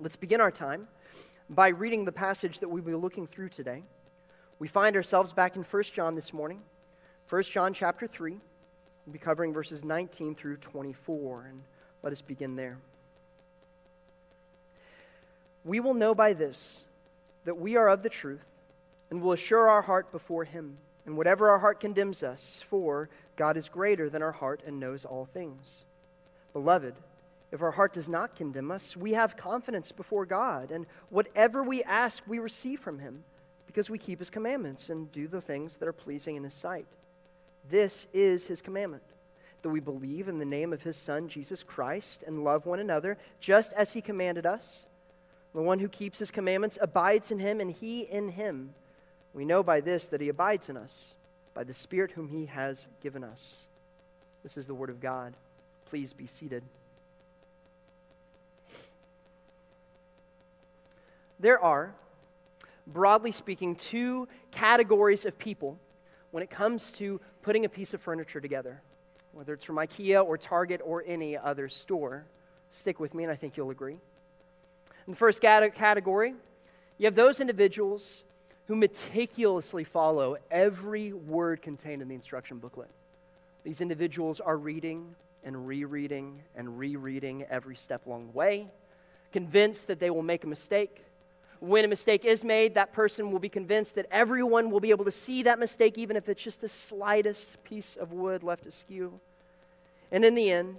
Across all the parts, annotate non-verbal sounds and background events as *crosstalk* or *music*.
Let's begin our time by reading the passage that we'll be looking through today. We find ourselves back in 1 John this morning. 1 John chapter 3. We'll be covering verses 19 through 24, and let us begin there. We will know by this that we are of the truth, and will assure our heart before Him. And whatever our heart condemns us for, God is greater than our heart and knows all things. Beloved, if our heart does not condemn us, we have confidence before God, and whatever we ask, we receive from Him, because we keep His commandments and do the things that are pleasing in His sight. This is His commandment that we believe in the name of His Son, Jesus Christ, and love one another, just as He commanded us. The one who keeps His commandments abides in Him, and He in Him. We know by this that He abides in us, by the Spirit whom He has given us. This is the Word of God. Please be seated. There are, broadly speaking, two categories of people when it comes to putting a piece of furniture together, whether it's from IKEA or Target or any other store. Stick with me, and I think you'll agree. In the first category, you have those individuals who meticulously follow every word contained in the instruction booklet. These individuals are reading and rereading and rereading every step along the way, convinced that they will make a mistake, when a mistake is made, that person will be convinced that everyone will be able to see that mistake, even if it's just the slightest piece of wood left askew. And in the end,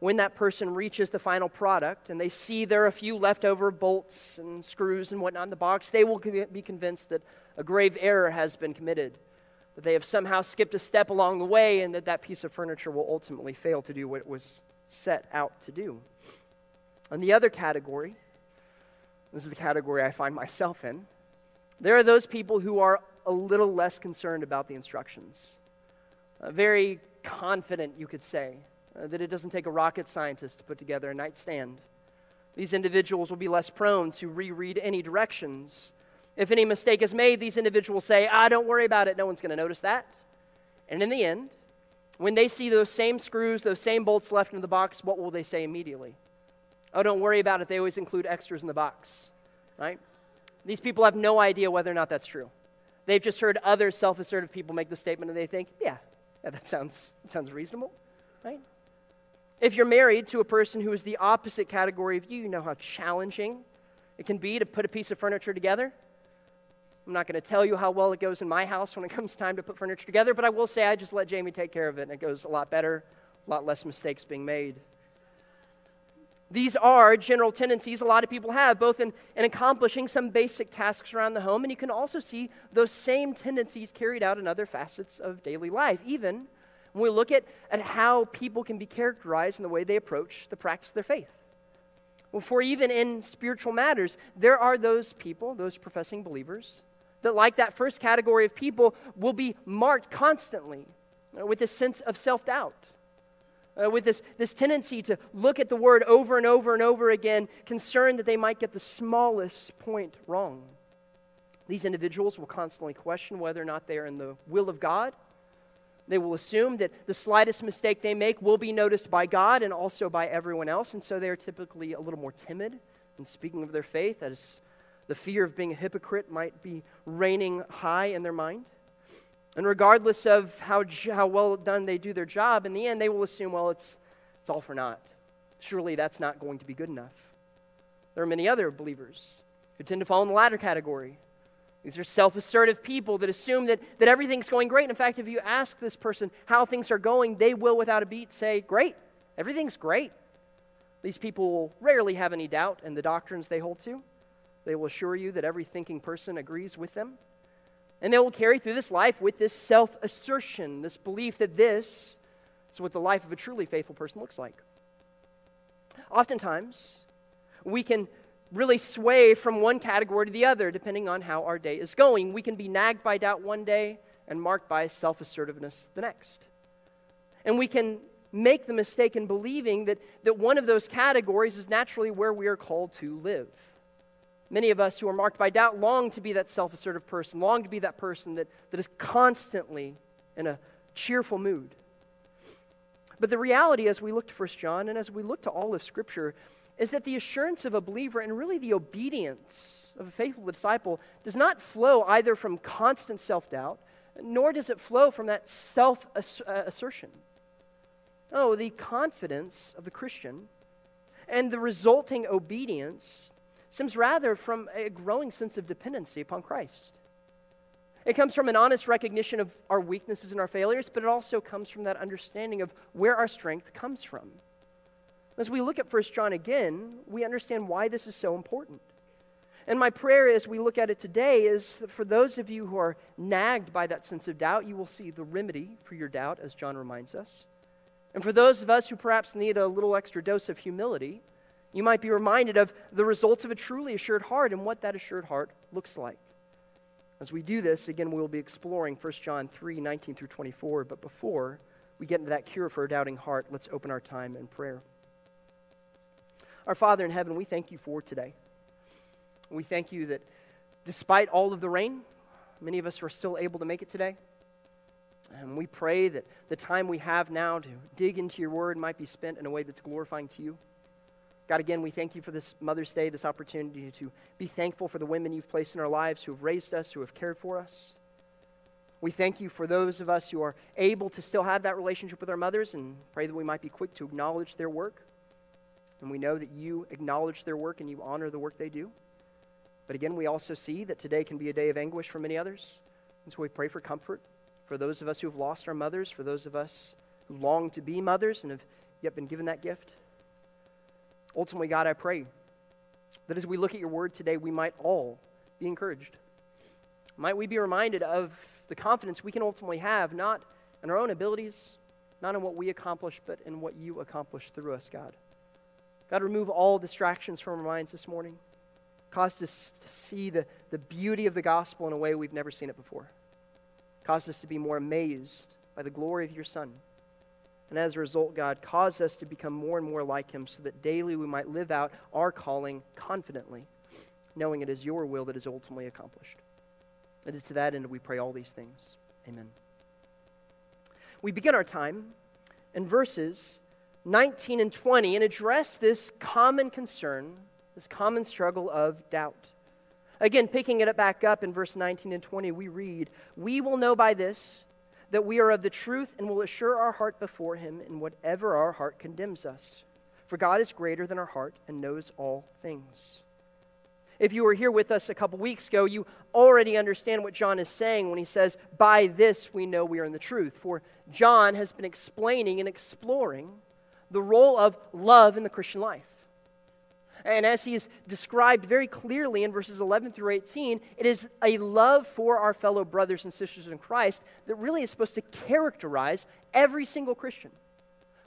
when that person reaches the final product and they see there are a few leftover bolts and screws and whatnot in the box, they will be convinced that a grave error has been committed, that they have somehow skipped a step along the way, and that that piece of furniture will ultimately fail to do what it was set out to do. And the other category this is the category I find myself in. There are those people who are a little less concerned about the instructions. Uh, very confident, you could say, uh, that it doesn't take a rocket scientist to put together a nightstand. These individuals will be less prone to reread any directions. If any mistake is made, these individuals say, Ah, don't worry about it, no one's going to notice that. And in the end, when they see those same screws, those same bolts left in the box, what will they say immediately? Oh, don't worry about it. They always include extras in the box, right? These people have no idea whether or not that's true. They've just heard other self assertive people make the statement and they think, yeah, yeah that, sounds, that sounds reasonable, right? If you're married to a person who is the opposite category of you, you know how challenging it can be to put a piece of furniture together. I'm not going to tell you how well it goes in my house when it *laughs* comes time to put furniture together, but I will say I just let Jamie take care of it, and it goes a lot better, a lot less mistakes being made. These are general tendencies a lot of people have, both in, in accomplishing some basic tasks around the home, and you can also see those same tendencies carried out in other facets of daily life, even when we look at, at how people can be characterized in the way they approach the practice of their faith. Well, for even in spiritual matters, there are those people, those professing believers, that, like that first category of people, will be marked constantly with a sense of self doubt uh, with this, this tendency to look at the word over and over and over again, concerned that they might get the smallest point wrong. These individuals will constantly question whether or not they are in the will of God. They will assume that the slightest mistake they make will be noticed by God and also by everyone else, and so they are typically a little more timid in speaking of their faith, as the fear of being a hypocrite might be reigning high in their mind. And regardless of how, how well done they do their job, in the end, they will assume, well, it's, it's all for naught. Surely that's not going to be good enough. There are many other believers who tend to fall in the latter category. These are self assertive people that assume that, that everything's going great. In fact, if you ask this person how things are going, they will, without a beat, say, Great, everything's great. These people will rarely have any doubt in the doctrines they hold to. They will assure you that every thinking person agrees with them. And they will carry through this life with this self assertion, this belief that this is what the life of a truly faithful person looks like. Oftentimes, we can really sway from one category to the other depending on how our day is going. We can be nagged by doubt one day and marked by self assertiveness the next. And we can make the mistake in believing that, that one of those categories is naturally where we are called to live. Many of us who are marked by doubt long to be that self assertive person, long to be that person that, that is constantly in a cheerful mood. But the reality, as we look to 1 John and as we look to all of Scripture, is that the assurance of a believer and really the obedience of a faithful disciple does not flow either from constant self doubt, nor does it flow from that self assertion. Oh, the confidence of the Christian and the resulting obedience stems rather from a growing sense of dependency upon Christ. It comes from an honest recognition of our weaknesses and our failures, but it also comes from that understanding of where our strength comes from. As we look at 1 John again, we understand why this is so important. And my prayer as we look at it today is that for those of you who are nagged by that sense of doubt, you will see the remedy for your doubt, as John reminds us. And for those of us who perhaps need a little extra dose of humility, you might be reminded of the results of a truly assured heart and what that assured heart looks like. As we do this, again, we will be exploring 1 John 3 19 through 24. But before we get into that cure for a doubting heart, let's open our time in prayer. Our Father in heaven, we thank you for today. We thank you that despite all of the rain, many of us are still able to make it today. And we pray that the time we have now to dig into your word might be spent in a way that's glorifying to you. God, again, we thank you for this Mother's Day, this opportunity to be thankful for the women you've placed in our lives who have raised us, who have cared for us. We thank you for those of us who are able to still have that relationship with our mothers and pray that we might be quick to acknowledge their work. And we know that you acknowledge their work and you honor the work they do. But again, we also see that today can be a day of anguish for many others. And so we pray for comfort for those of us who have lost our mothers, for those of us who long to be mothers and have yet been given that gift. Ultimately, God, I pray that as we look at your word today, we might all be encouraged. Might we be reminded of the confidence we can ultimately have, not in our own abilities, not in what we accomplish, but in what you accomplish through us, God. God, remove all distractions from our minds this morning. Cause us to see the, the beauty of the gospel in a way we've never seen it before. Cause us to be more amazed by the glory of your Son. And as a result, God, cause us to become more and more like him so that daily we might live out our calling confidently, knowing it is your will that is ultimately accomplished. And It is to that end we pray all these things. Amen. We begin our time in verses 19 and 20 and address this common concern, this common struggle of doubt. Again, picking it up back up in verse 19 and 20, we read, We will know by this that we are of the truth and will assure our heart before him in whatever our heart condemns us. For God is greater than our heart and knows all things. If you were here with us a couple weeks ago, you already understand what John is saying when he says, By this we know we are in the truth. For John has been explaining and exploring the role of love in the Christian life. And as he is described very clearly in verses 11 through 18, it is a love for our fellow brothers and sisters in Christ that really is supposed to characterize every single Christian.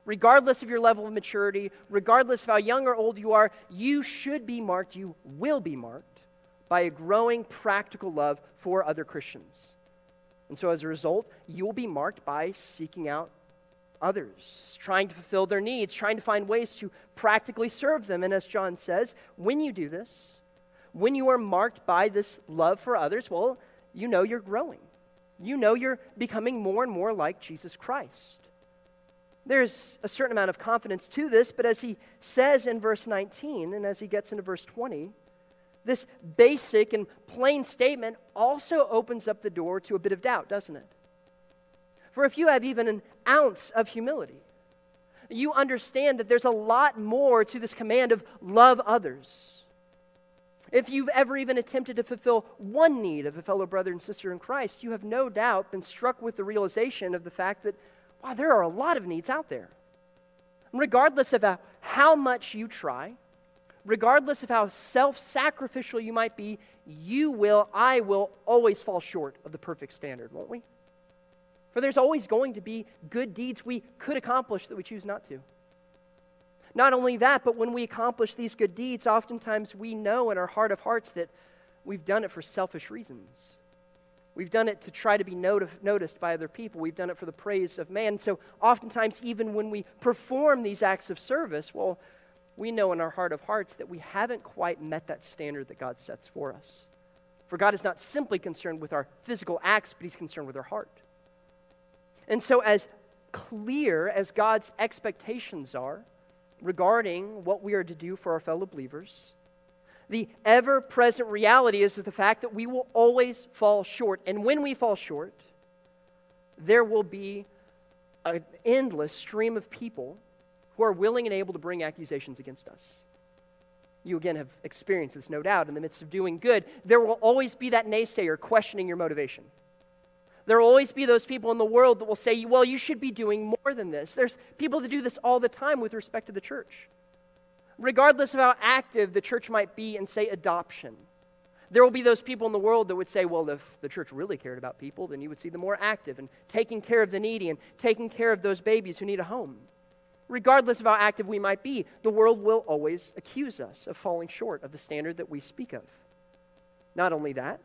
Regardless of your level of maturity, regardless of how young or old you are, you should be marked, you will be marked by a growing practical love for other Christians. And so as a result, you will be marked by seeking out others, trying to fulfill their needs, trying to find ways to practically serve them. And as John says, when you do this, when you are marked by this love for others, well, you know you're growing. You know you're becoming more and more like Jesus Christ. There's a certain amount of confidence to this, but as he says in verse 19 and as he gets into verse 20, this basic and plain statement also opens up the door to a bit of doubt, doesn't it? For if you have even an ounce of humility, you understand that there's a lot more to this command of love others. If you've ever even attempted to fulfill one need of a fellow brother and sister in Christ, you have no doubt been struck with the realization of the fact that, wow, there are a lot of needs out there. regardless of how, much you try, regardless of how self sacrificial you might be, you will, I will always fall short of the perfect standard, won't we? For there's always going to be good deeds we could accomplish that we choose not to. Not only that, but when we accomplish these good deeds, oftentimes we know in our heart of hearts that we've done it for selfish reasons. We've done it to try to be not- noticed by other people. We've done it for the praise of man. So oftentimes, even when we perform these acts of service, well, we know in our heart of hearts that we haven't quite met that standard that God sets for us. For God is not simply concerned with our physical acts, but He's concerned with our heart. And so, as clear as God's expectations are regarding what we are to do for our fellow believers, the ever present reality is, is the fact that we will always fall short. And when we fall short, there will be an endless stream of people who are willing and able to bring accusations against us. You again have experienced this, no doubt, in the midst of doing good. There will always be that naysayer questioning your motivation. There will always be those people in the world that will say, well, you should be doing more than this. There's people that do this all the time with respect to the church. Regardless of how active the church might be in, say, adoption, there will be those people in the world that would say, well, if the church really cared about people, then you would see them more active and taking care of the needy and taking care of those babies who need a home. Regardless of how active we might be, the world will always accuse us of falling short of the standard that we speak of. Not only that,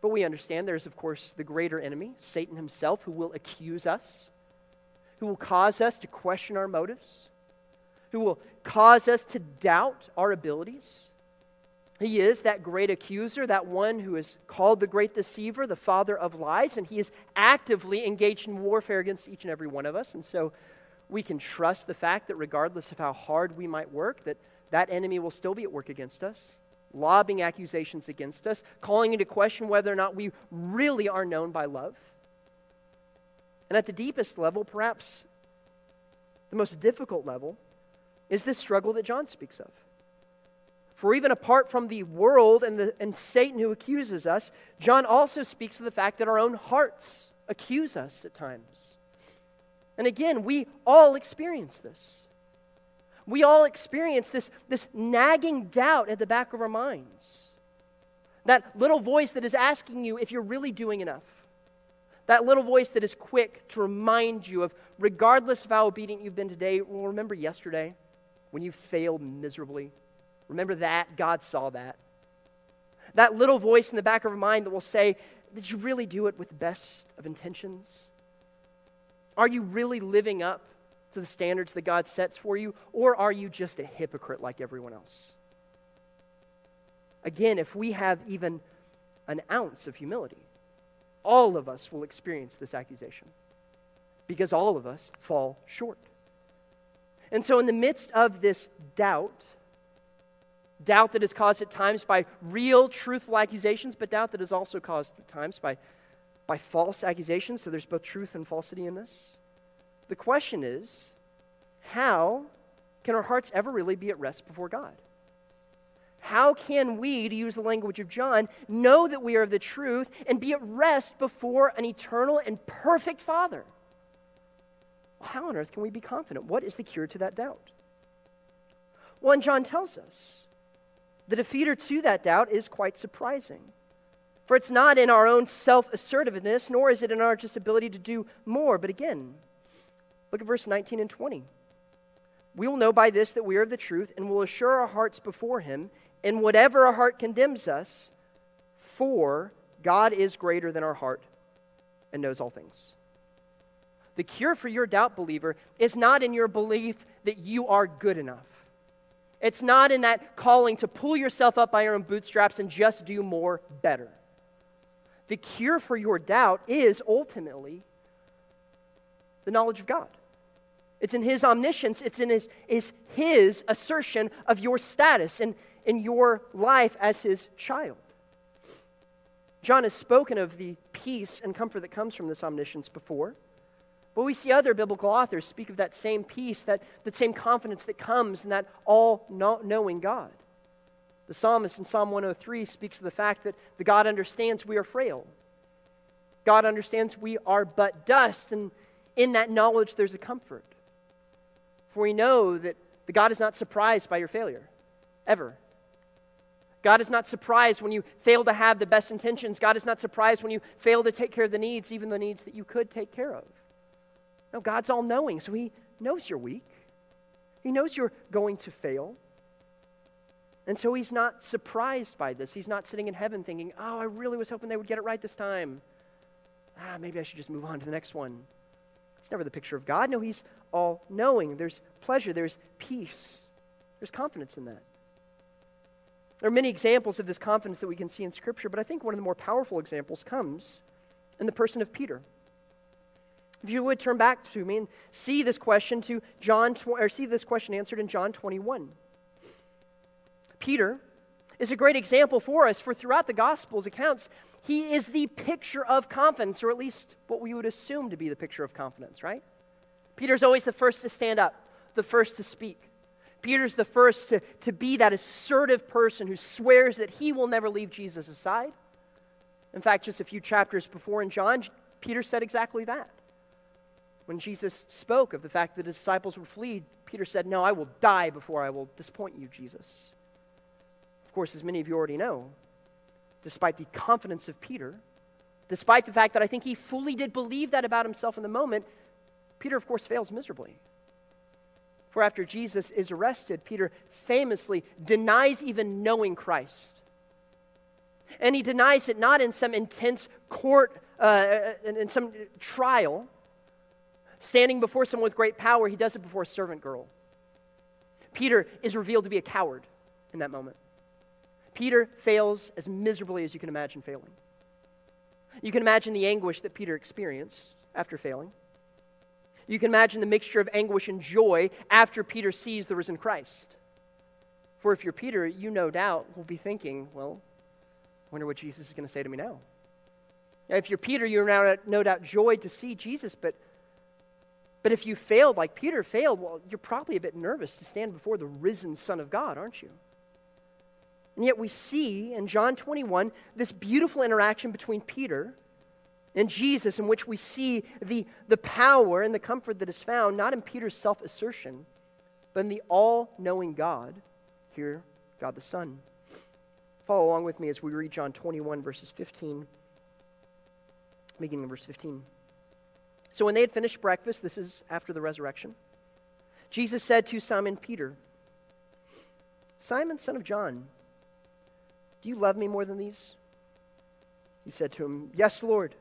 but we understand there's, of course, the greater enemy, Satan himself, who will accuse us, who will cause us to question our motives, who will cause us to doubt our abilities. He is that great accuser, that one who is called the great deceiver, the father of lies, and he is actively engaged in warfare against each and every one of us. And so we can trust the fact that regardless of how hard we might work, that that enemy will still be at work against us lobbing accusations against us, calling into question whether or not we really are known by love. And at the deepest level, perhaps the most difficult level, is this struggle that John speaks of. For even apart from the world and, the, and Satan who accuses us, John also speaks of the fact that our own hearts accuse us at times. And again, we all experience this. We all experience this, this nagging doubt at the back of our minds. That little voice that is asking you if you're really doing enough. That little voice that is quick to remind you of, regardless of how obedient you've been today, well, remember yesterday when you failed miserably? Remember that? God saw that. That little voice in the back of our mind that will say, Did you really do it with the best of intentions? Are you really living up to the standards that God sets for you, or are you just a hypocrite like everyone else? Again, if we have even an ounce of humility, all of us will experience this accusation because all of us fall short. And so, in the midst of this doubt, doubt that is caused at times by real, truthful accusations, but doubt that is also caused at times by, by false accusations, so there's both truth and falsity in this. The question is how can our hearts ever really be at rest before God? How can we, to use the language of John, know that we are of the truth and be at rest before an eternal and perfect Father? How on earth can we be confident? What is the cure to that doubt? Well, and John tells us the defeater to that doubt is quite surprising. For it's not in our own self assertiveness, nor is it in our just ability to do more. But again, Look at verse 19 and 20. We will know by this that we are of the truth and will assure our hearts before him in whatever our heart condemns us, for God is greater than our heart and knows all things. The cure for your doubt, believer, is not in your belief that you are good enough. It's not in that calling to pull yourself up by your own bootstraps and just do more better. The cure for your doubt is ultimately the knowledge of God. It's in his omniscience, it's in his, is his assertion of your status and in your life as his child. John has spoken of the peace and comfort that comes from this omniscience before. But we see other biblical authors speak of that same peace, that, that same confidence that comes in that all knowing God. The psalmist in Psalm 103 speaks of the fact that the God understands we are frail. God understands we are but dust, and in that knowledge there's a comfort. For we know that the God is not surprised by your failure, ever. God is not surprised when you fail to have the best intentions. God is not surprised when you fail to take care of the needs, even the needs that you could take care of. No, God's all knowing, so He knows you're weak. He knows you're going to fail. And so He's not surprised by this. He's not sitting in heaven thinking, oh, I really was hoping they would get it right this time. Ah, maybe I should just move on to the next one. It's never the picture of God. No, He's all knowing. There's pleasure, there's peace, there's confidence in that. There are many examples of this confidence that we can see in Scripture, but I think one of the more powerful examples comes in the person of Peter. If you would turn back to me and see this question to John or see this question answered in John 21. Peter is a great example for us for throughout the gospel's accounts he is the picture of confidence or at least what we would assume to be the picture of confidence, right? Peter's always the first to stand up, the first to speak. Peter's the first to, to be that assertive person who swears that he will never leave Jesus aside. In fact, just a few chapters before in John, Peter said exactly that. When Jesus spoke of the fact that his disciples were fleed, Peter said, No, I will die before I will disappoint you, Jesus. Of course, as many of you already know, despite the confidence of Peter, despite the fact that I think he fully did believe that about himself in the moment, Peter, of course, fails miserably. For after Jesus is arrested, Peter famously denies even knowing Christ. And he denies it not in some intense court, uh, in, in some trial, standing before someone with great power. He does it before a servant girl. Peter is revealed to be a coward in that moment. Peter fails as miserably as you can imagine failing. You can imagine the anguish that Peter experienced after failing. You can imagine the mixture of anguish and joy after Peter sees the risen Christ. For if you're Peter, you no doubt will be thinking, well, wonder what Jesus is going to say to me now. now if you're Peter, you're now no doubt joyed to see Jesus, but, but if you failed like Peter failed, well, you're probably a bit nervous to stand before the risen Son of God, aren't you? And yet we see in John 21 this beautiful interaction between Peter in Jesus, in which we see the, the power and the comfort that is found not in Peter's self assertion, but in the all knowing God, here, God the Son. Follow along with me as we read John 21, verses 15, beginning in verse 15. So when they had finished breakfast, this is after the resurrection, Jesus said to Simon Peter, Simon, son of John, do you love me more than these? He said to him, Yes, Lord.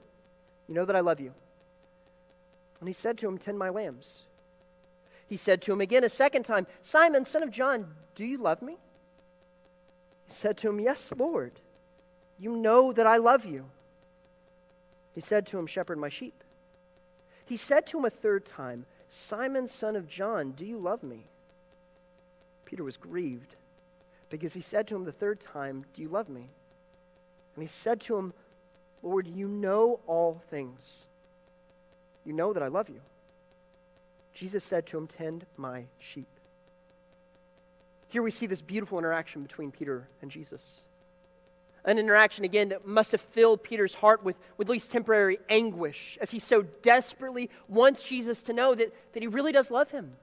You know that I love you. And he said to him, Tend my lambs. He said to him again a second time, Simon, son of John, do you love me? He said to him, Yes, Lord. You know that I love you. He said to him, Shepherd my sheep. He said to him a third time, Simon, son of John, do you love me? Peter was grieved because he said to him the third time, Do you love me? And he said to him, Lord, you know all things. You know that I love you. Jesus said to him, Tend my sheep. Here we see this beautiful interaction between Peter and Jesus. An interaction, again, that must have filled Peter's heart with, with at least temporary anguish as he so desperately wants Jesus to know that, that he really does love him.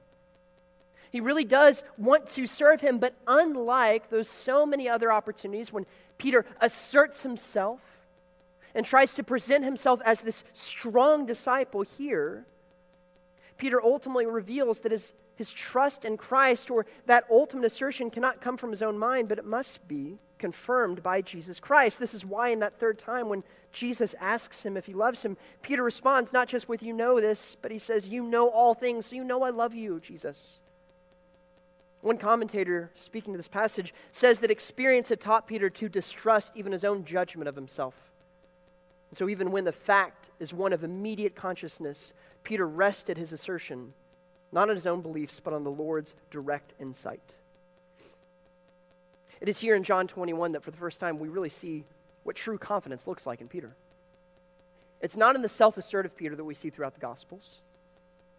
He really does want to serve him, but unlike those so many other opportunities when Peter asserts himself and tries to present himself as this strong disciple here, Peter ultimately reveals that his, his trust in Christ or that ultimate assertion cannot come from his own mind, but it must be confirmed by Jesus Christ. This is why, in that third time, when Jesus asks him if he loves him, Peter responds not just with, You know this, but he says, You know all things, so you know I love you, Jesus. One commentator speaking to this passage says that experience had taught Peter to distrust even his own judgment of himself. So, even when the fact is one of immediate consciousness, Peter rested his assertion not on his own beliefs, but on the Lord's direct insight. It is here in John 21 that for the first time we really see what true confidence looks like in Peter. It's not in the self assertive Peter that we see throughout the Gospels.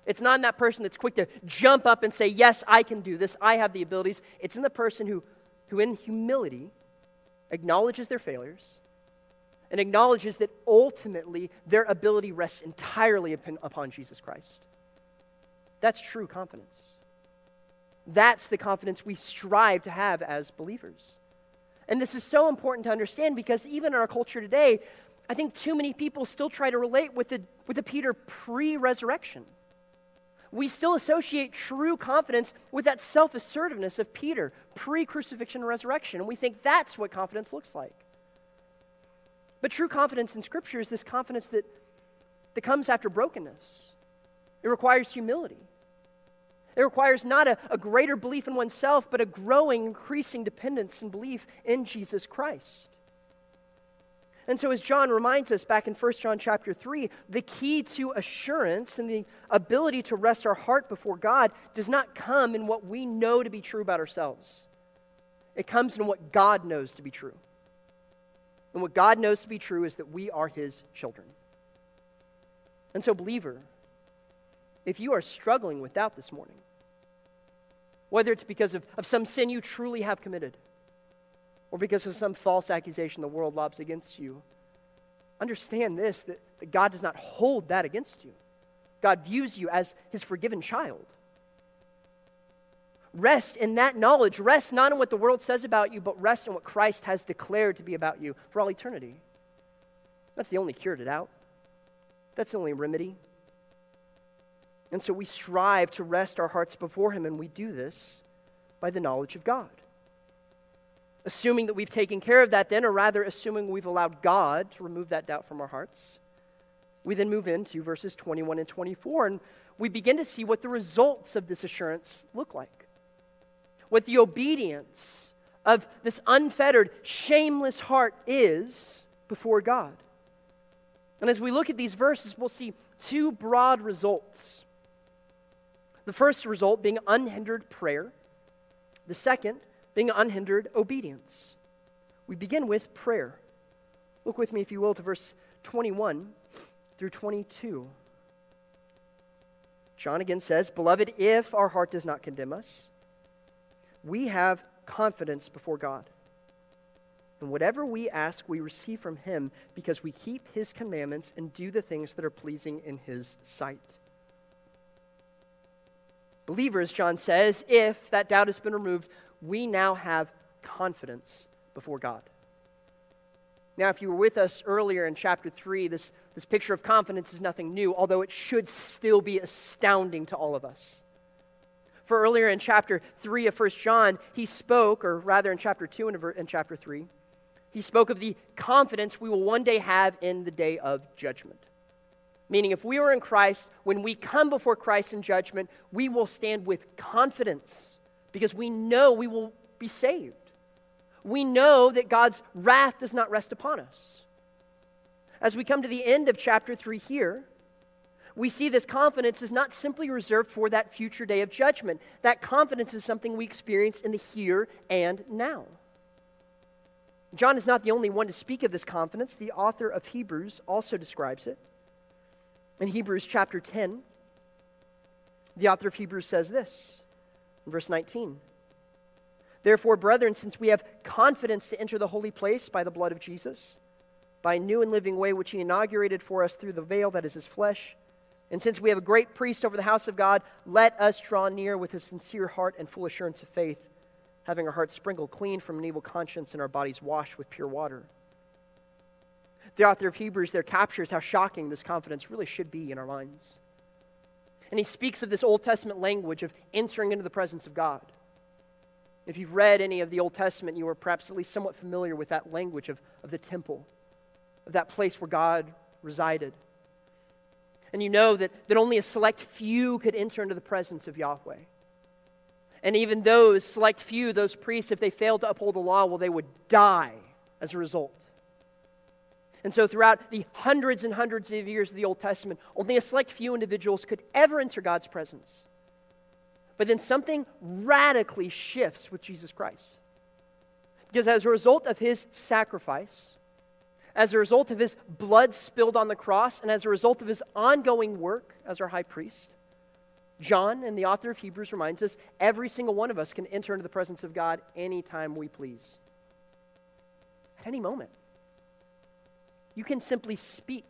It's not in that person that's quick to jump up and say, Yes, I can do this. I have the abilities. It's in the person who, who in humility, acknowledges their failures and acknowledges that ultimately their ability rests entirely upon, Jesus Christ. That's true confidence. That's the confidence we strive to have as believers. And this is so important to understand because even in our culture today, I think too many people still try to relate with the, with the Peter pre resurrection we still associate true confidence with that self assertiveness of Peter pre crucifixion and resurrection. And we think that's what confidence looks like. But true confidence in Scripture is this confidence that, that comes after brokenness, it requires humility. It requires not a, a greater belief in oneself, but a growing, increasing dependence and belief in Jesus Christ. And so, as John reminds us back in 1 John chapter 3, the key to assurance and the ability to rest our heart before God does not come in what we know to be true about ourselves. It comes in what God knows to be true. And what God knows to be true is that we are His children. And so, believer, if you are struggling with this morning, whether it's because of, of some sin you truly have committed, or because of some false accusation the world lobs against you, understand this that, that God does not hold that against you. God views you as his forgiven child. Rest in that knowledge. Rest not in what the world says about you, but rest in what Christ has declared to be about you for all eternity. That's the only cure to doubt. That's the only remedy. And so we strive to rest our hearts before Him, and we do this by the knowledge of God. Assuming that we've taken care of that, then, or rather, assuming we've allowed God to remove that doubt from our hearts, we then move into verses 21 and 24, and we begin to see what the results of this assurance look like. What the obedience of this unfettered, shameless heart is before God. And as we look at these verses, we'll see two broad results the first result being unhindered prayer, the second being unhindered obedience. We begin with prayer. Look with me, if you will, to verse 21 through 22. John again says, Beloved, if our heart does not condemn us, we have confidence before God. And whatever we ask, we receive from Him because we keep His commandments and do the things that are pleasing in His sight. Believers, John says, if that doubt has been removed, we now have confidence before God. Now, if you were with us earlier in chapter 3, this, this picture of confidence is nothing new, although it should still be astounding to all of us. For earlier in chapter 3 of 1 John, he spoke, or rather in chapter 2 and in chapter 3, he spoke of the confidence we will one day have in the day of judgment. Meaning, if we are in Christ, when we come before Christ in judgment, we will stand with confidence because we know we will be saved. We know that God's wrath does not rest upon us. As we come to the end of chapter 3 here, we see this confidence is not simply reserved for that future day of judgment. That confidence is something we experience in the here and now. John is not the only one to speak of this confidence. The author of Hebrews also describes it. In Hebrews chapter 10, the author of Hebrews says this in verse 19. Therefore, brethren, since we have confidence to enter the holy place by the blood of Jesus, by a new and living way which he inaugurated for us through the veil that is his flesh, and since we have a great priest over the house of God, let us draw near with a sincere heart and full assurance of faith, having our hearts sprinkled clean from an evil conscience and our bodies washed with pure water. The author of Hebrews there captures how shocking this confidence really should be in our minds. And he speaks of this Old Testament language of entering into the presence of God. If you've read any of the Old Testament, you are perhaps at least somewhat familiar with that language of, of the temple, of that place where God resided. And you know that, that only a select few could enter into the presence of Yahweh. And even those select few, those priests, if they failed to uphold the law, well, they would die as a result. And so, throughout the hundreds and hundreds of years of the Old Testament, only a select few individuals could ever enter God's presence. But then something radically shifts with Jesus Christ. Because as a result of his sacrifice, as a result of his blood spilled on the cross, and as a result of his ongoing work as our high priest, John and the author of Hebrews reminds us every single one of us can enter into the presence of God anytime we please. At any moment. You can simply speak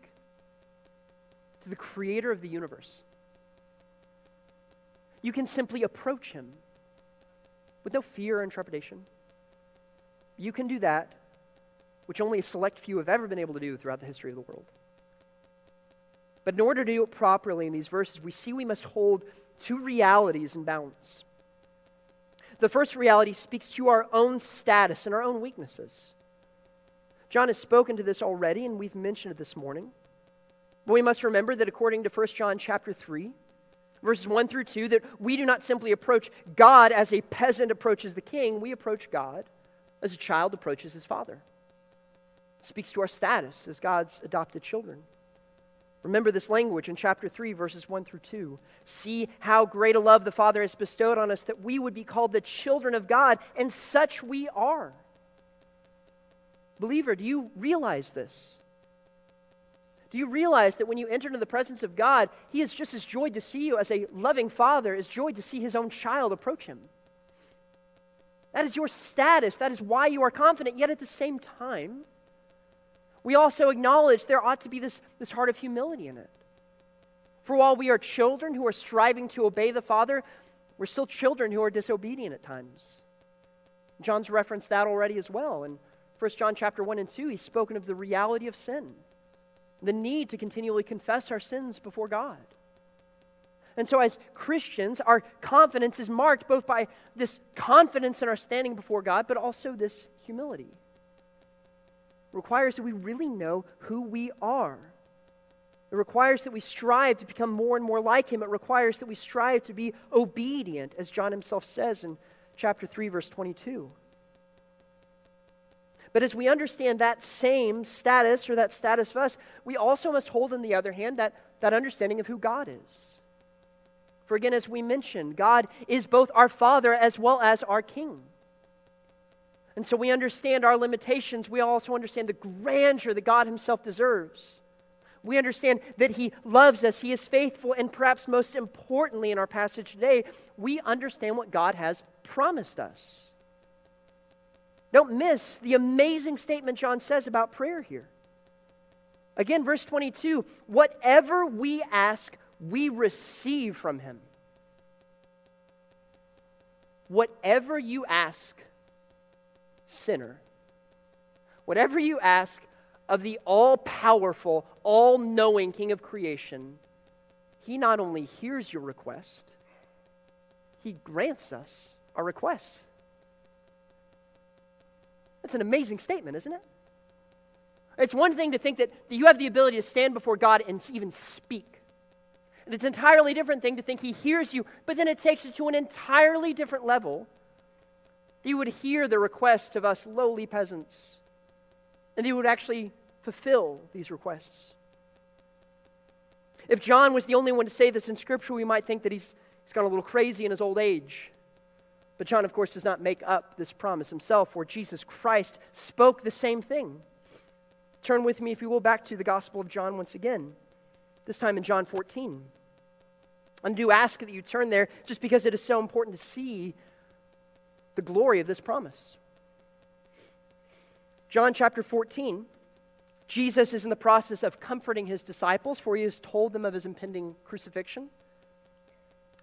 to the creator of the universe. You can simply approach him with no fear and trepidation. You can do that, which only a select few have ever been able to do throughout the history of the world. But in order to do it properly in these verses, we see we must hold two realities in balance. The first reality speaks to our own status and our own weaknesses. John has spoken to this already, and we've mentioned it this morning. But we must remember that according to 1 John chapter 3, verses 1 through 2, that we do not simply approach God as a peasant approaches the king, we approach God as a child approaches his father. Speaks to our status as God's adopted children. Remember this language in chapter 3, verses 1 through 2. See how great a love the Father has bestowed on us that we would be called the children of God, and such we are. Believer, do you realize this? Do you realize that when you enter into the presence of God, He is just as joyed to see you as a loving father is joyed to see his own child approach Him? That is your status. That is why you are confident. Yet at the same time, we also acknowledge there ought to be this, this heart of humility in it. For while we are children who are striving to obey the Father, we're still children who are disobedient at times. John's referenced that already as well. In 1 John chapter 1 and 2, he's spoken of the reality of sin, the need to continually confess our sins before God. And so, as Christians, our confidence is marked both by this confidence in our standing before God, but also this humility. Requires that we really know who we are. It requires that we strive to become more and more like Him. It requires that we strive to be obedient, as John himself says in chapter 3, verse 22. But as we understand that same status or that status of us, we also must hold, on the other hand, that, that understanding of who God is. For again, as we mentioned, God is both our Father as well as our King. And so we understand our limitations. We also understand the grandeur that God Himself deserves. We understand that He loves us, He is faithful, and perhaps most importantly in our passage today, we understand what God has promised us. Don't miss the amazing statement John says about prayer here. Again, verse 22 whatever we ask, we receive from him. Whatever you ask, sinner, whatever you ask of the all powerful, all knowing King of creation, he not only hears your request, he grants us our requests. That's an amazing statement, isn't it? It's one thing to think that, that you have the ability to stand before God and even speak. And it's an entirely different thing to think he hears you, but then it takes it to an entirely different level. He would hear the request of us lowly peasants, and he would actually fulfill these requests. If John was the only one to say this in Scripture, we might think that he's, he's gone a little crazy in his old age. But John, of course, does not make up this promise himself, for Jesus Christ spoke the same thing. Turn with me, if you will, back to the Gospel of John once again, this time in John 14. I do ask that you turn there just because it is so important to see the glory of this promise. John chapter 14, Jesus is in the process of comforting his disciples, for he has told them of his impending crucifixion,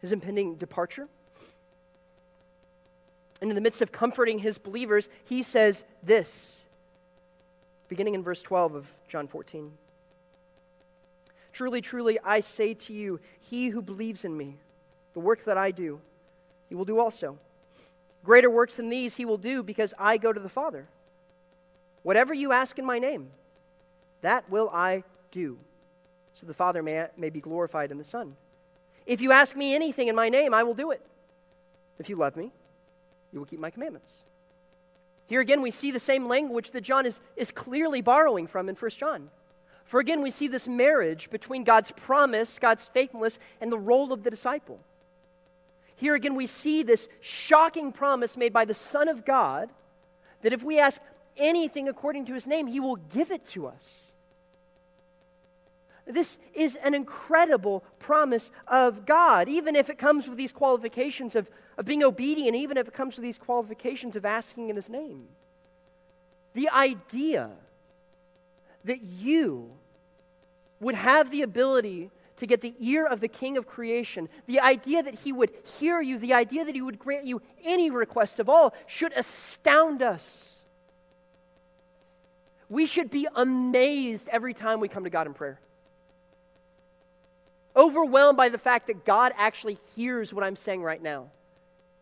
his impending departure. And in the midst of comforting his believers, he says this, beginning in verse 12 of John 14. Truly, truly, I say to you, he who believes in me, the work that I do, he will do also. Greater works than these he will do because I go to the Father. Whatever you ask in my name, that will I do, so the Father may, may be glorified in the Son. If you ask me anything in my name, I will do it. If you love me, you will keep my commandments. Here again, we see the same language that John is, is clearly borrowing from in 1 John. For again, we see this marriage between God's promise, God's faithfulness, and the role of the disciple. Here again, we see this shocking promise made by the Son of God that if we ask anything according to his name, he will give it to us. This is an incredible promise of God, even if it comes with these qualifications of, of being obedient, even if it comes with these qualifications of asking in his name. The idea that you would have the ability to get the ear of the King of creation, the idea that he would hear you, the idea that he would grant you any request of all, should astound us. We should be amazed every time we come to God in prayer. Overwhelmed by the fact that God actually hears what I'm saying right now.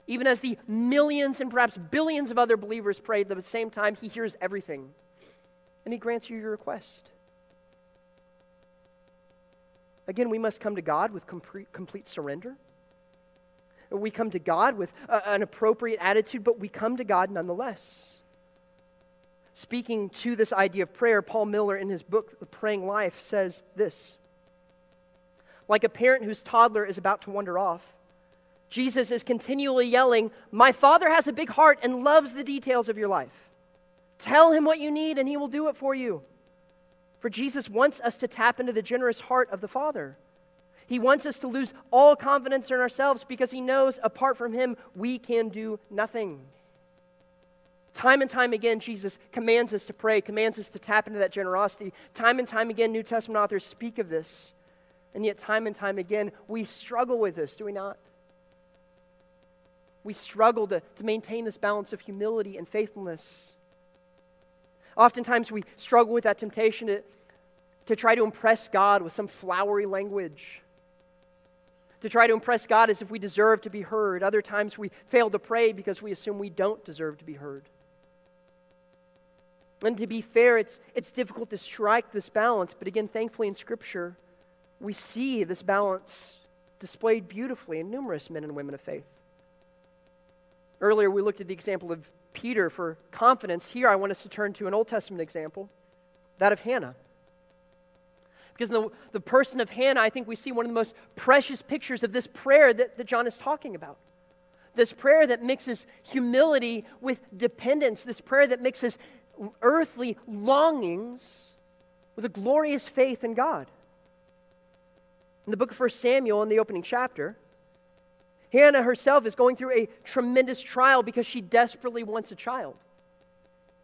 Even as the millions and perhaps billions of other believers pray at the same time, He hears everything and He grants you your request. Again, we must come to God with complete, surrender. We come to God with an appropriate attitude, but we come to God nonetheless. speaking to this idea of prayer, Paul Miller, in his book, The Praying Life, says this Like a parent whose toddler is about to wander off, Jesus is continually yelling, My Father has a big heart and loves the details of your life. Tell him what you need, and he will do it for you. For Jesus wants us to tap into the generous heart of the Father. He wants us to lose all confidence in ourselves because he knows apart from him, we can do nothing. Time and time again, Jesus commands us to pray, commands us to tap into that generosity. Time and time again, New Testament authors speak of this. And yet, time and time again, we struggle with this, do we not? We struggle to, to maintain this balance of humility and faithfulness. Oftentimes, we struggle with that temptation to, to try to impress God with some flowery language, to try to impress God as if we deserve to be heard. Other times, we fail to pray because we assume we don't deserve to be heard. And to be fair, it's, it's difficult to strike this balance, but again, thankfully in Scripture, we see this balance displayed beautifully in numerous men and women of faith. Earlier, we looked at the example of Peter for confidence. Here, I want us to turn to an Old Testament example, that of Hannah. Because in the, the person of Hannah, I think we see one of the most precious pictures of this prayer that, that John is talking about. This prayer that mixes humility with dependence, this prayer that mixes earthly longings with a glorious faith in God. In the book of 1 Samuel, in the opening chapter, Hannah herself is going through a tremendous trial because she desperately wants a child.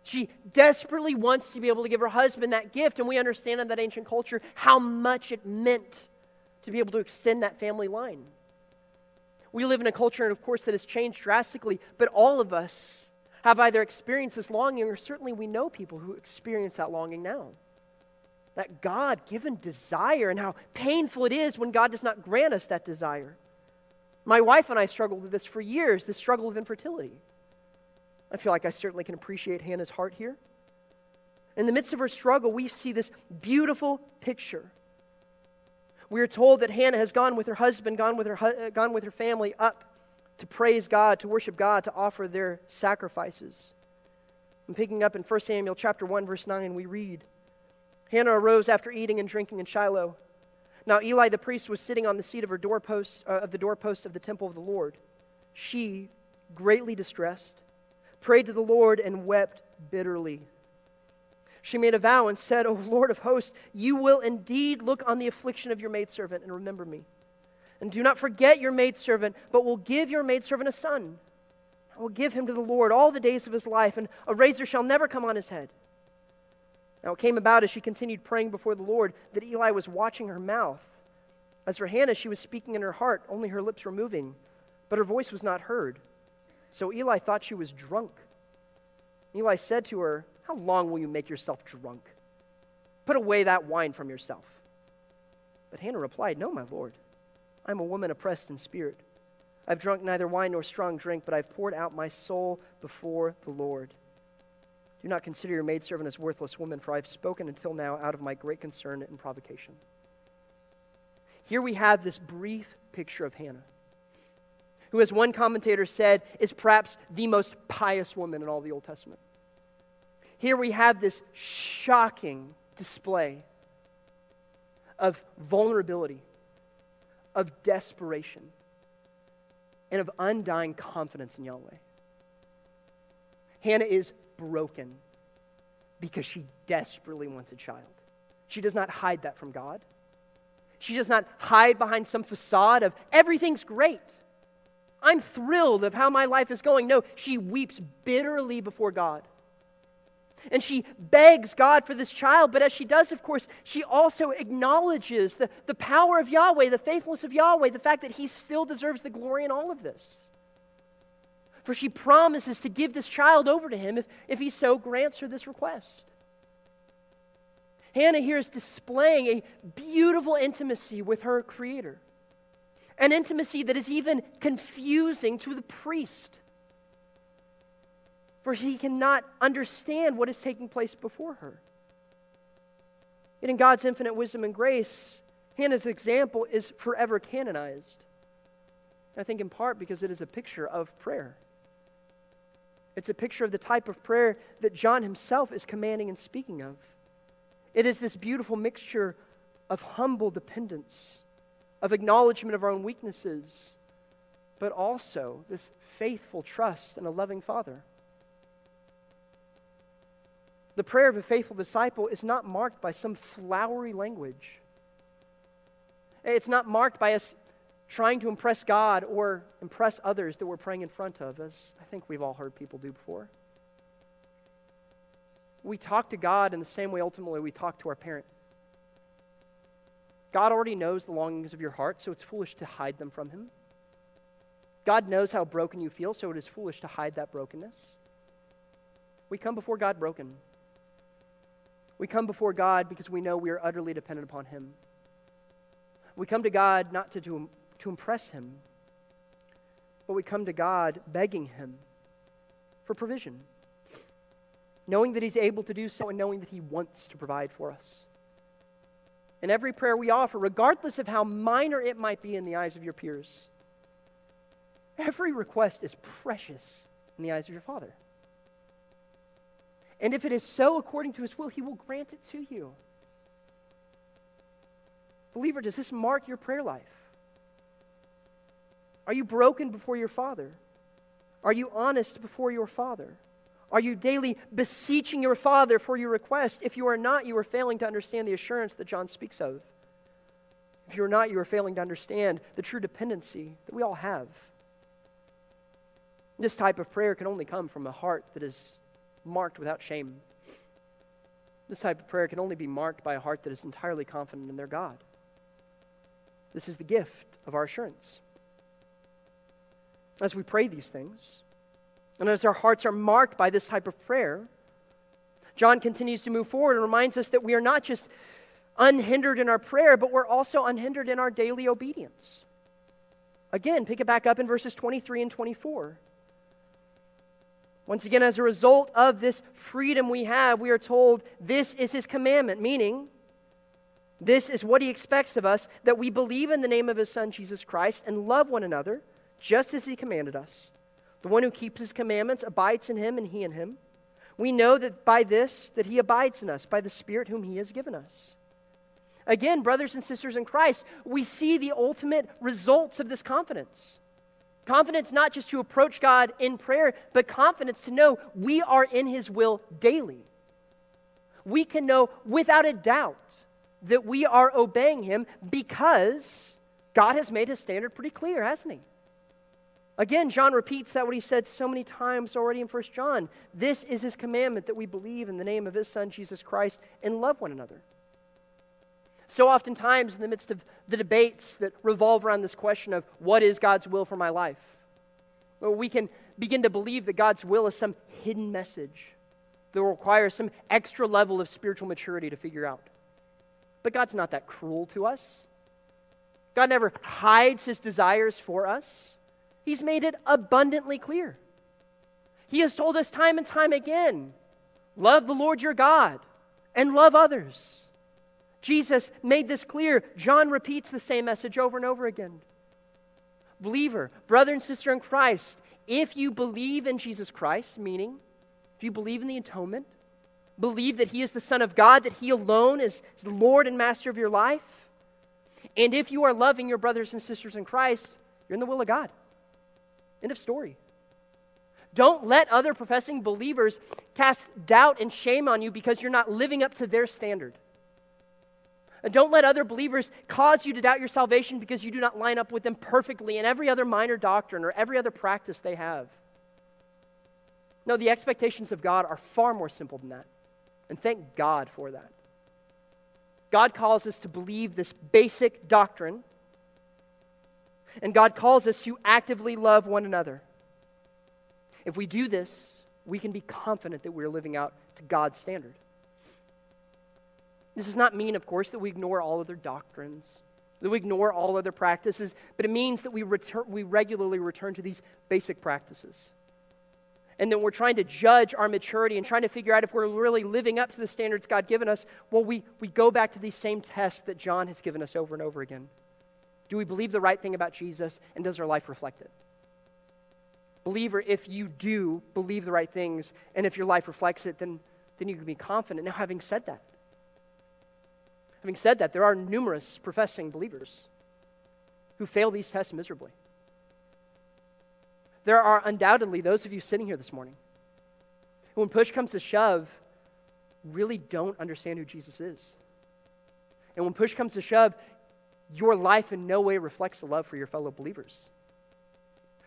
She desperately wants to be able to give her husband that gift, and we understand in that ancient culture how much it meant to be able to extend that family line. We live in a culture, and of course, that has changed drastically, but all of us have either experienced this longing or certainly we know people who experience that longing now. That God given desire and how painful it is when God does not grant us that desire. My wife and I struggled with this for years, the struggle of infertility. I feel like I certainly can appreciate Hannah's heart here. In the midst of her struggle, we see this beautiful picture. We are told that Hannah has gone with her husband, gone with her, uh, gone with her family up to praise God, to worship God, to offer their sacrifices. And picking up in 1 Samuel chapter 1 verse 9 we read Hannah arose after eating and drinking in Shiloh. Now Eli the priest was sitting on the seat of her doorpost uh, of the doorpost of the temple of the Lord. She, greatly distressed, prayed to the Lord and wept bitterly. She made a vow and said, O Lord of hosts, you will indeed look on the affliction of your maidservant and remember me. And do not forget your maidservant, but will give your maidservant a son. I will give him to the Lord all the days of his life, and a razor shall never come on his head. Now it came about as she continued praying before the Lord that Eli was watching her mouth. As for Hannah, she was speaking in her heart, only her lips were moving, but her voice was not heard. So Eli thought she was drunk. Eli said to her, How long will you make yourself drunk? Put away that wine from yourself. But Hannah replied, No, my Lord. I'm a woman oppressed in spirit. I've drunk neither wine nor strong drink, but I've poured out my soul before the Lord. Do not consider your maidservant as worthless woman, for I've spoken until now out of my great concern and provocation. Here we have this brief picture of Hannah, who, as one commentator said, is perhaps the most pious woman in all the Old Testament. Here we have this shocking display of vulnerability of desperation and of undying confidence in Yahweh. Hannah is broken because she desperately wants a child. She does not hide that from God. She does not hide behind some facade of everything's great. I'm thrilled of how my life is going. No, she weeps bitterly before God. And she begs God for this child, but as she does, of course, she also acknowledges the, the power of Yahweh, the faithfulness of Yahweh, the fact that he still deserves the glory in all of this. For she promises to give this child over to him if, if he so grants her this request. Hannah here is displaying a beautiful intimacy with her Creator, an intimacy that is even confusing to the priest for he cannot understand what is taking place before her. Yet, in God's infinite wisdom and grace, Hannah's example is forever canonized. I think in part because it is a picture of prayer. It's a picture of the type of prayer that John himself is commanding and speaking of. It is this beautiful mixture of humble dependence, of acknowledgement of our own weaknesses, but also this faithful trust in a loving Father. The prayer of a faithful disciple is not marked by some flowery language. It's not marked by us trying to impress God or impress others that we're praying in front of, as I think we've all heard people do before. We talk to God in the same way ultimately we talk to our parent. God already knows the longings of your heart, so it's foolish to hide them from Him. God knows how broken you feel, so it is foolish to hide that brokenness. We come before God broken. We come before God because we know we are utterly dependent upon Him. We come to God not to, to, to impress Him, but we come to God begging Him for provision, knowing that He's able to do so and knowing that He wants to provide for us. And every prayer we offer, regardless of how minor it might be in the eyes of your peers, every request is precious in the eyes of your Father. And if it is so according to His will, He will grant it to you. Believer, does this mark your prayer life? Are you broken before your Father? Are you honest before your Father? Are you daily beseeching your Father for your request? If you are not, you are failing to understand the assurance that John speaks of. If you are not, you are failing to understand the true dependency that we all have. This type of prayer can only come from a heart that is marked without shame. This type of prayer can only be marked by a heart that is entirely confident in their God. This is the gift of our assurance. As we pray these things, and as our hearts are marked by this type of prayer, John continues to move forward and reminds us that we are not just unhindered in our prayer, but we're also unhindered in our daily obedience. Again, pick it back up in verses 23 and 24. Once again, as a result of this freedom we have, we are told this is his commandment, meaning this is what he expects of us that we believe in the name of his son, Jesus Christ, and love one another just as he commanded us. The one who keeps his commandments abides in him, and he in him. We know that by this that he abides in us, by the Spirit whom he has given us. Again, brothers and sisters in Christ, we see the ultimate results of this confidence. Confidence not just to approach God in prayer, but confidence to know we are in his will daily. We can know without a doubt that we are obeying him because God has made his standard pretty clear, hasn't he? Again, John repeats that what he said so many times already in 1 John. This is his commandment that we believe in the name of his son, Jesus Christ, and love one another. So oftentimes, in the midst of the debates that revolve around this question of what is God's will for my life, we can begin to believe that God's will is some hidden message that requires some extra level of spiritual maturity to figure out. But God's not that cruel to us. God never hides his desires for us, He's made it abundantly clear. He has told us time and time again love the Lord your God and love others. Jesus made this clear. John repeats the same message over and over again. Believer, brother and sister in Christ, if you believe in Jesus Christ, meaning if you believe in the atonement, believe that He is the Son of God, that He alone is the Lord and Master of your life. And if you are loving your brothers and sisters in Christ, you're in the will of God. End of story. Don't let other professing believers cast doubt and shame on you because you're not living up to their standard. And don't let other believers cause you to doubt your salvation because you do not line up with them perfectly in every other minor doctrine or every other practice they have. No, the expectations of God are far more simple than that. And thank God for that. God calls us to believe this basic doctrine, and God calls us to actively love one another. If we do this, we can be confident that we're living out to God's standard. This does not mean, of course, that we ignore all other doctrines, that we ignore all other practices, but it means that we, return, we regularly return to these basic practices and then we're trying to judge our maturity and trying to figure out if we're really living up to the standards God given us, well, we, we go back to these same tests that John has given us over and over again. Do we believe the right thing about Jesus, and does our life reflect it? Believer, if you do believe the right things and if your life reflects it, then, then you can be confident. Now, having said that, having said that, there are numerous professing believers who fail these tests miserably. There are undoubtedly those of you sitting here this morning who, when push comes to shove, really don't understand who Jesus is. And when push comes to shove, your life in no way reflects the love for your fellow believers.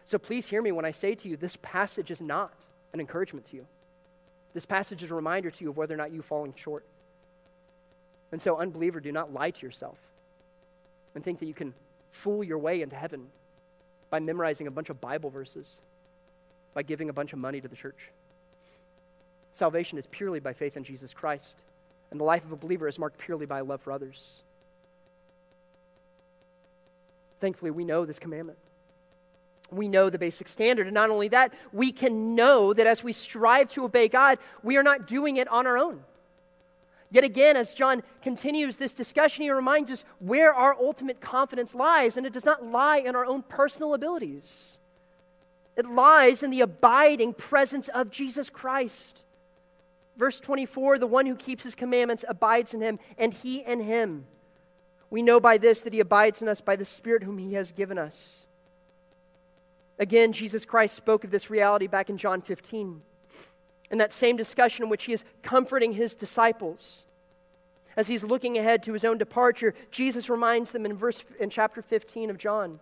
So please hear me when I say to you, this passage is not an encouragement to you. This passage is a reminder to you of whether or not you've fallen short. And so, unbeliever, do not lie to yourself and think that you can fool your way into heaven by memorizing a bunch of Bible verses, by giving a bunch of money to the church. Salvation is purely by faith in Jesus Christ, and the life of a believer is marked purely by love for others. Thankfully, we know this commandment. We know the basic standard. And not only that, we can know that as we strive to obey God, we are not doing it on our own. Yet again, as John continues this discussion, he reminds us where our ultimate confidence lies, and it does not lie in our own personal abilities. It lies in the abiding presence of Jesus Christ. Verse 24 the one who keeps his commandments abides in him, and he in him. We know by this that he abides in us by the Spirit whom he has given us. Again, Jesus Christ spoke of this reality back in John 15, in that same discussion in which he is comforting his disciples. As he's looking ahead to his own departure, Jesus reminds them in verse in chapter 15 of John,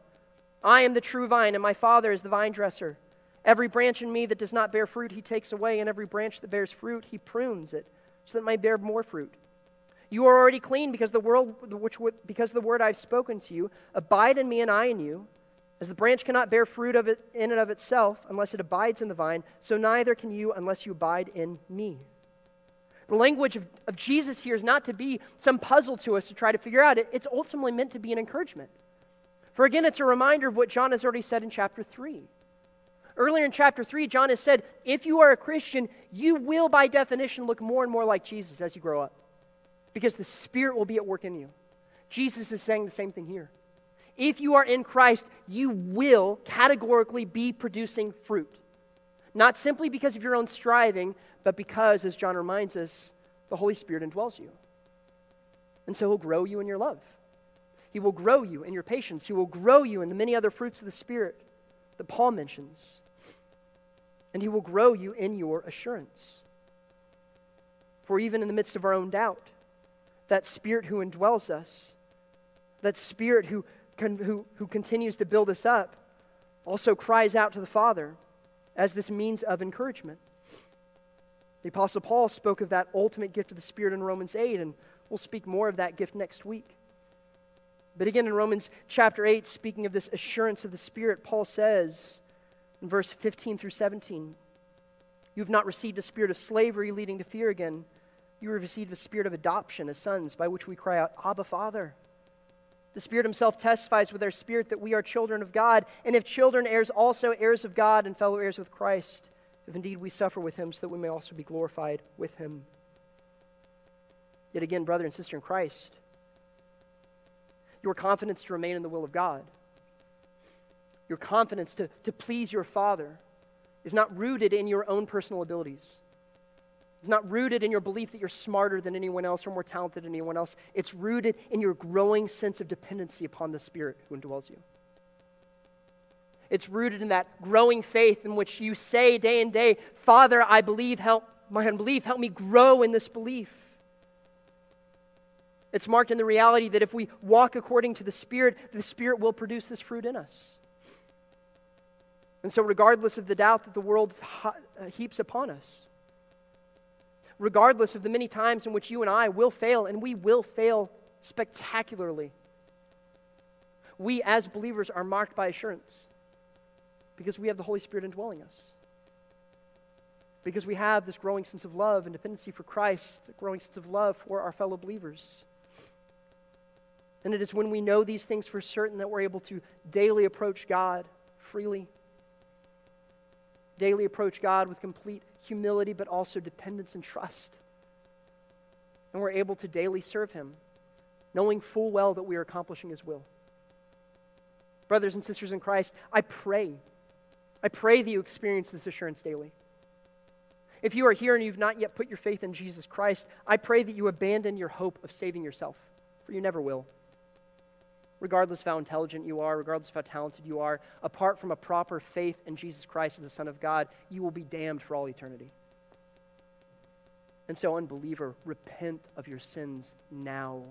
I am the true vine, and my Father is the vine dresser. Every branch in me that does not bear fruit, he takes away, and every branch that bears fruit, he prunes it, so that it may bear more fruit. You are already clean because the, world, which, because the word I've spoken to you. Abide in me, and I in you. As the branch cannot bear fruit of it in and of itself unless it abides in the vine, so neither can you unless you abide in me. The language of, of Jesus here is not to be some puzzle to us to try to figure out. It, it's ultimately meant to be an encouragement. For again, it's a reminder of what John has already said in chapter 3. Earlier in chapter 3, John has said, if you are a Christian, you will by definition look more and more like Jesus as you grow up because the Spirit will be at work in you. Jesus is saying the same thing here. If you are in Christ, you will categorically be producing fruit. Not simply because of your own striving, but because, as John reminds us, the Holy Spirit indwells you. And so he'll grow you in your love. He will grow you in your patience. He will grow you in the many other fruits of the Spirit that Paul mentions and He will grow you in your assurance. For even in the midst of our own doubt, that Spirit who indwells us, that Spirit who, who, who continues to build us up, also cries out to the Father as this means of encouragement. The Apostle Paul spoke of that ultimate gift of the Spirit in Romans 8, and we'll speak more of that gift next week. But again, in Romans chapter 8, speaking of this assurance of the Spirit, Paul says, in verse 15 through 17. You have not received a spirit of slavery leading to fear again. You have received the spirit of adoption as sons, by which we cry out, Abba, Father. The Spirit Himself testifies with our spirit that we are children of God, and if children, heirs also, heirs of God, and fellow heirs with Christ, if indeed we suffer with Him, so that we may also be glorified with Him. Yet again, brother and sister in Christ, your confidence to remain in the will of God your confidence to, to please your Father is not rooted in your own personal abilities. It's not rooted in your belief that you're smarter than anyone else or more talented than anyone else. It's rooted in your growing sense of dependency upon the Spirit who indwells you. It's rooted in that growing faith in which you say day and day, Father, I believe, help my unbelief, help me grow in this belief. It's marked in the reality that if we walk according to the Spirit, the Spirit will produce this fruit in us. And so, regardless of the doubt that the world uh, heaps upon us, regardless of the many times in which you and I will fail, and we will fail spectacularly, we as believers are marked by assurance because we have the Holy Spirit indwelling us. Because we have this growing sense of love and dependency for Christ, a growing sense of love for our fellow believers. And it is when we know these things for certain that we're able to daily approach God freely daily approach God with complete humility, but also dependence and trust. And we're able to daily serve Him, knowing full well that we are accomplishing His will. Brothers and sisters in Christ, I pray I pray that you experience this assurance daily. If you are here and you've not yet put your faith in Jesus Christ, I pray that you abandon your hope of saving yourself, for you never will. Regardless of how intelligent you are, regardless of how talented you are, apart from a proper faith in Jesus Christ as the Son of God, you will be damned for all eternity. And so, unbeliever, repent of your sins now.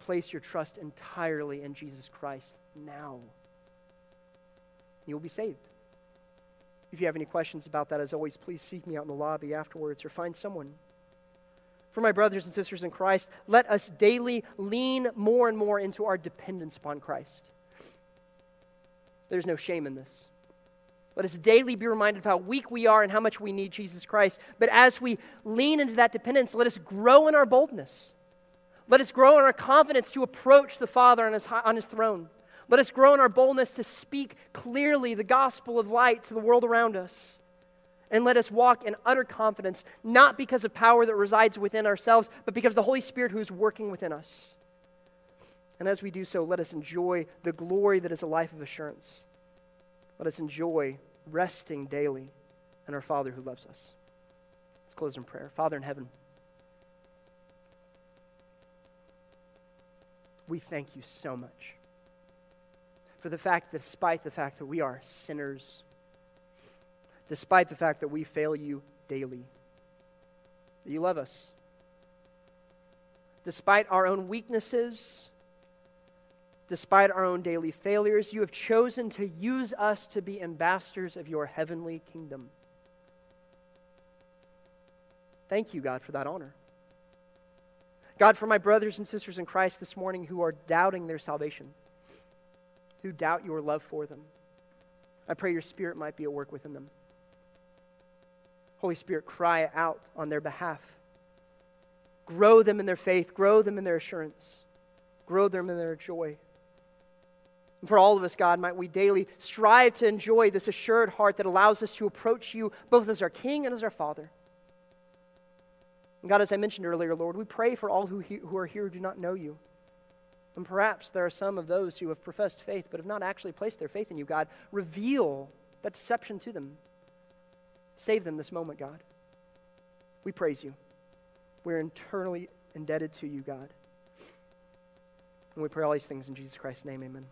Place your trust entirely in Jesus Christ now. You will be saved. If you have any questions about that, as always, please seek me out in the lobby afterwards or find someone. For my brothers and sisters in Christ, let us daily lean more and more into our dependence upon Christ. There's no shame in this. Let us daily be reminded of how weak we are and how much we need Jesus Christ. But as we lean into that dependence, let us grow in our boldness. Let us grow in our confidence to approach the Father on his, on his throne. Let us grow in our boldness to speak clearly the gospel of light to the world around us. And let us walk in utter confidence, not because of power that resides within ourselves, but because of the Holy Spirit who is working within us. And as we do so, let us enjoy the glory that is a life of assurance. Let us enjoy resting daily in our Father who loves us. Let's close in prayer. Father in heaven, we thank you so much for the fact that despite the fact that we are sinners, despite the fact that we fail you daily, that you love us. Despite our own weaknesses, despite our own daily failures, you have chosen to use us to be ambassadors of your heavenly kingdom. Thank you, God, for that honor. God, for my brothers and sisters in Christ this morning who are doubting their salvation who doubt your love for them. I pray your Spirit might be at work within them. Holy Spirit, cry out on their behalf. Grow them in their faith, grow them in their assurance, grow them in their joy. And for all of us, God, might we daily strive to enjoy this assured heart that allows us to approach you both as our King and as our Father. And God, as I mentioned earlier, Lord, we pray for all who, he, who are here who do not know you. And perhaps there are some of those who have professed faith but have not actually placed their faith in you, God. Reveal that deception to them. Save them this moment, God. We praise you. We're eternally indebted to you, God. And we pray all these things in Jesus Christ's name. Amen.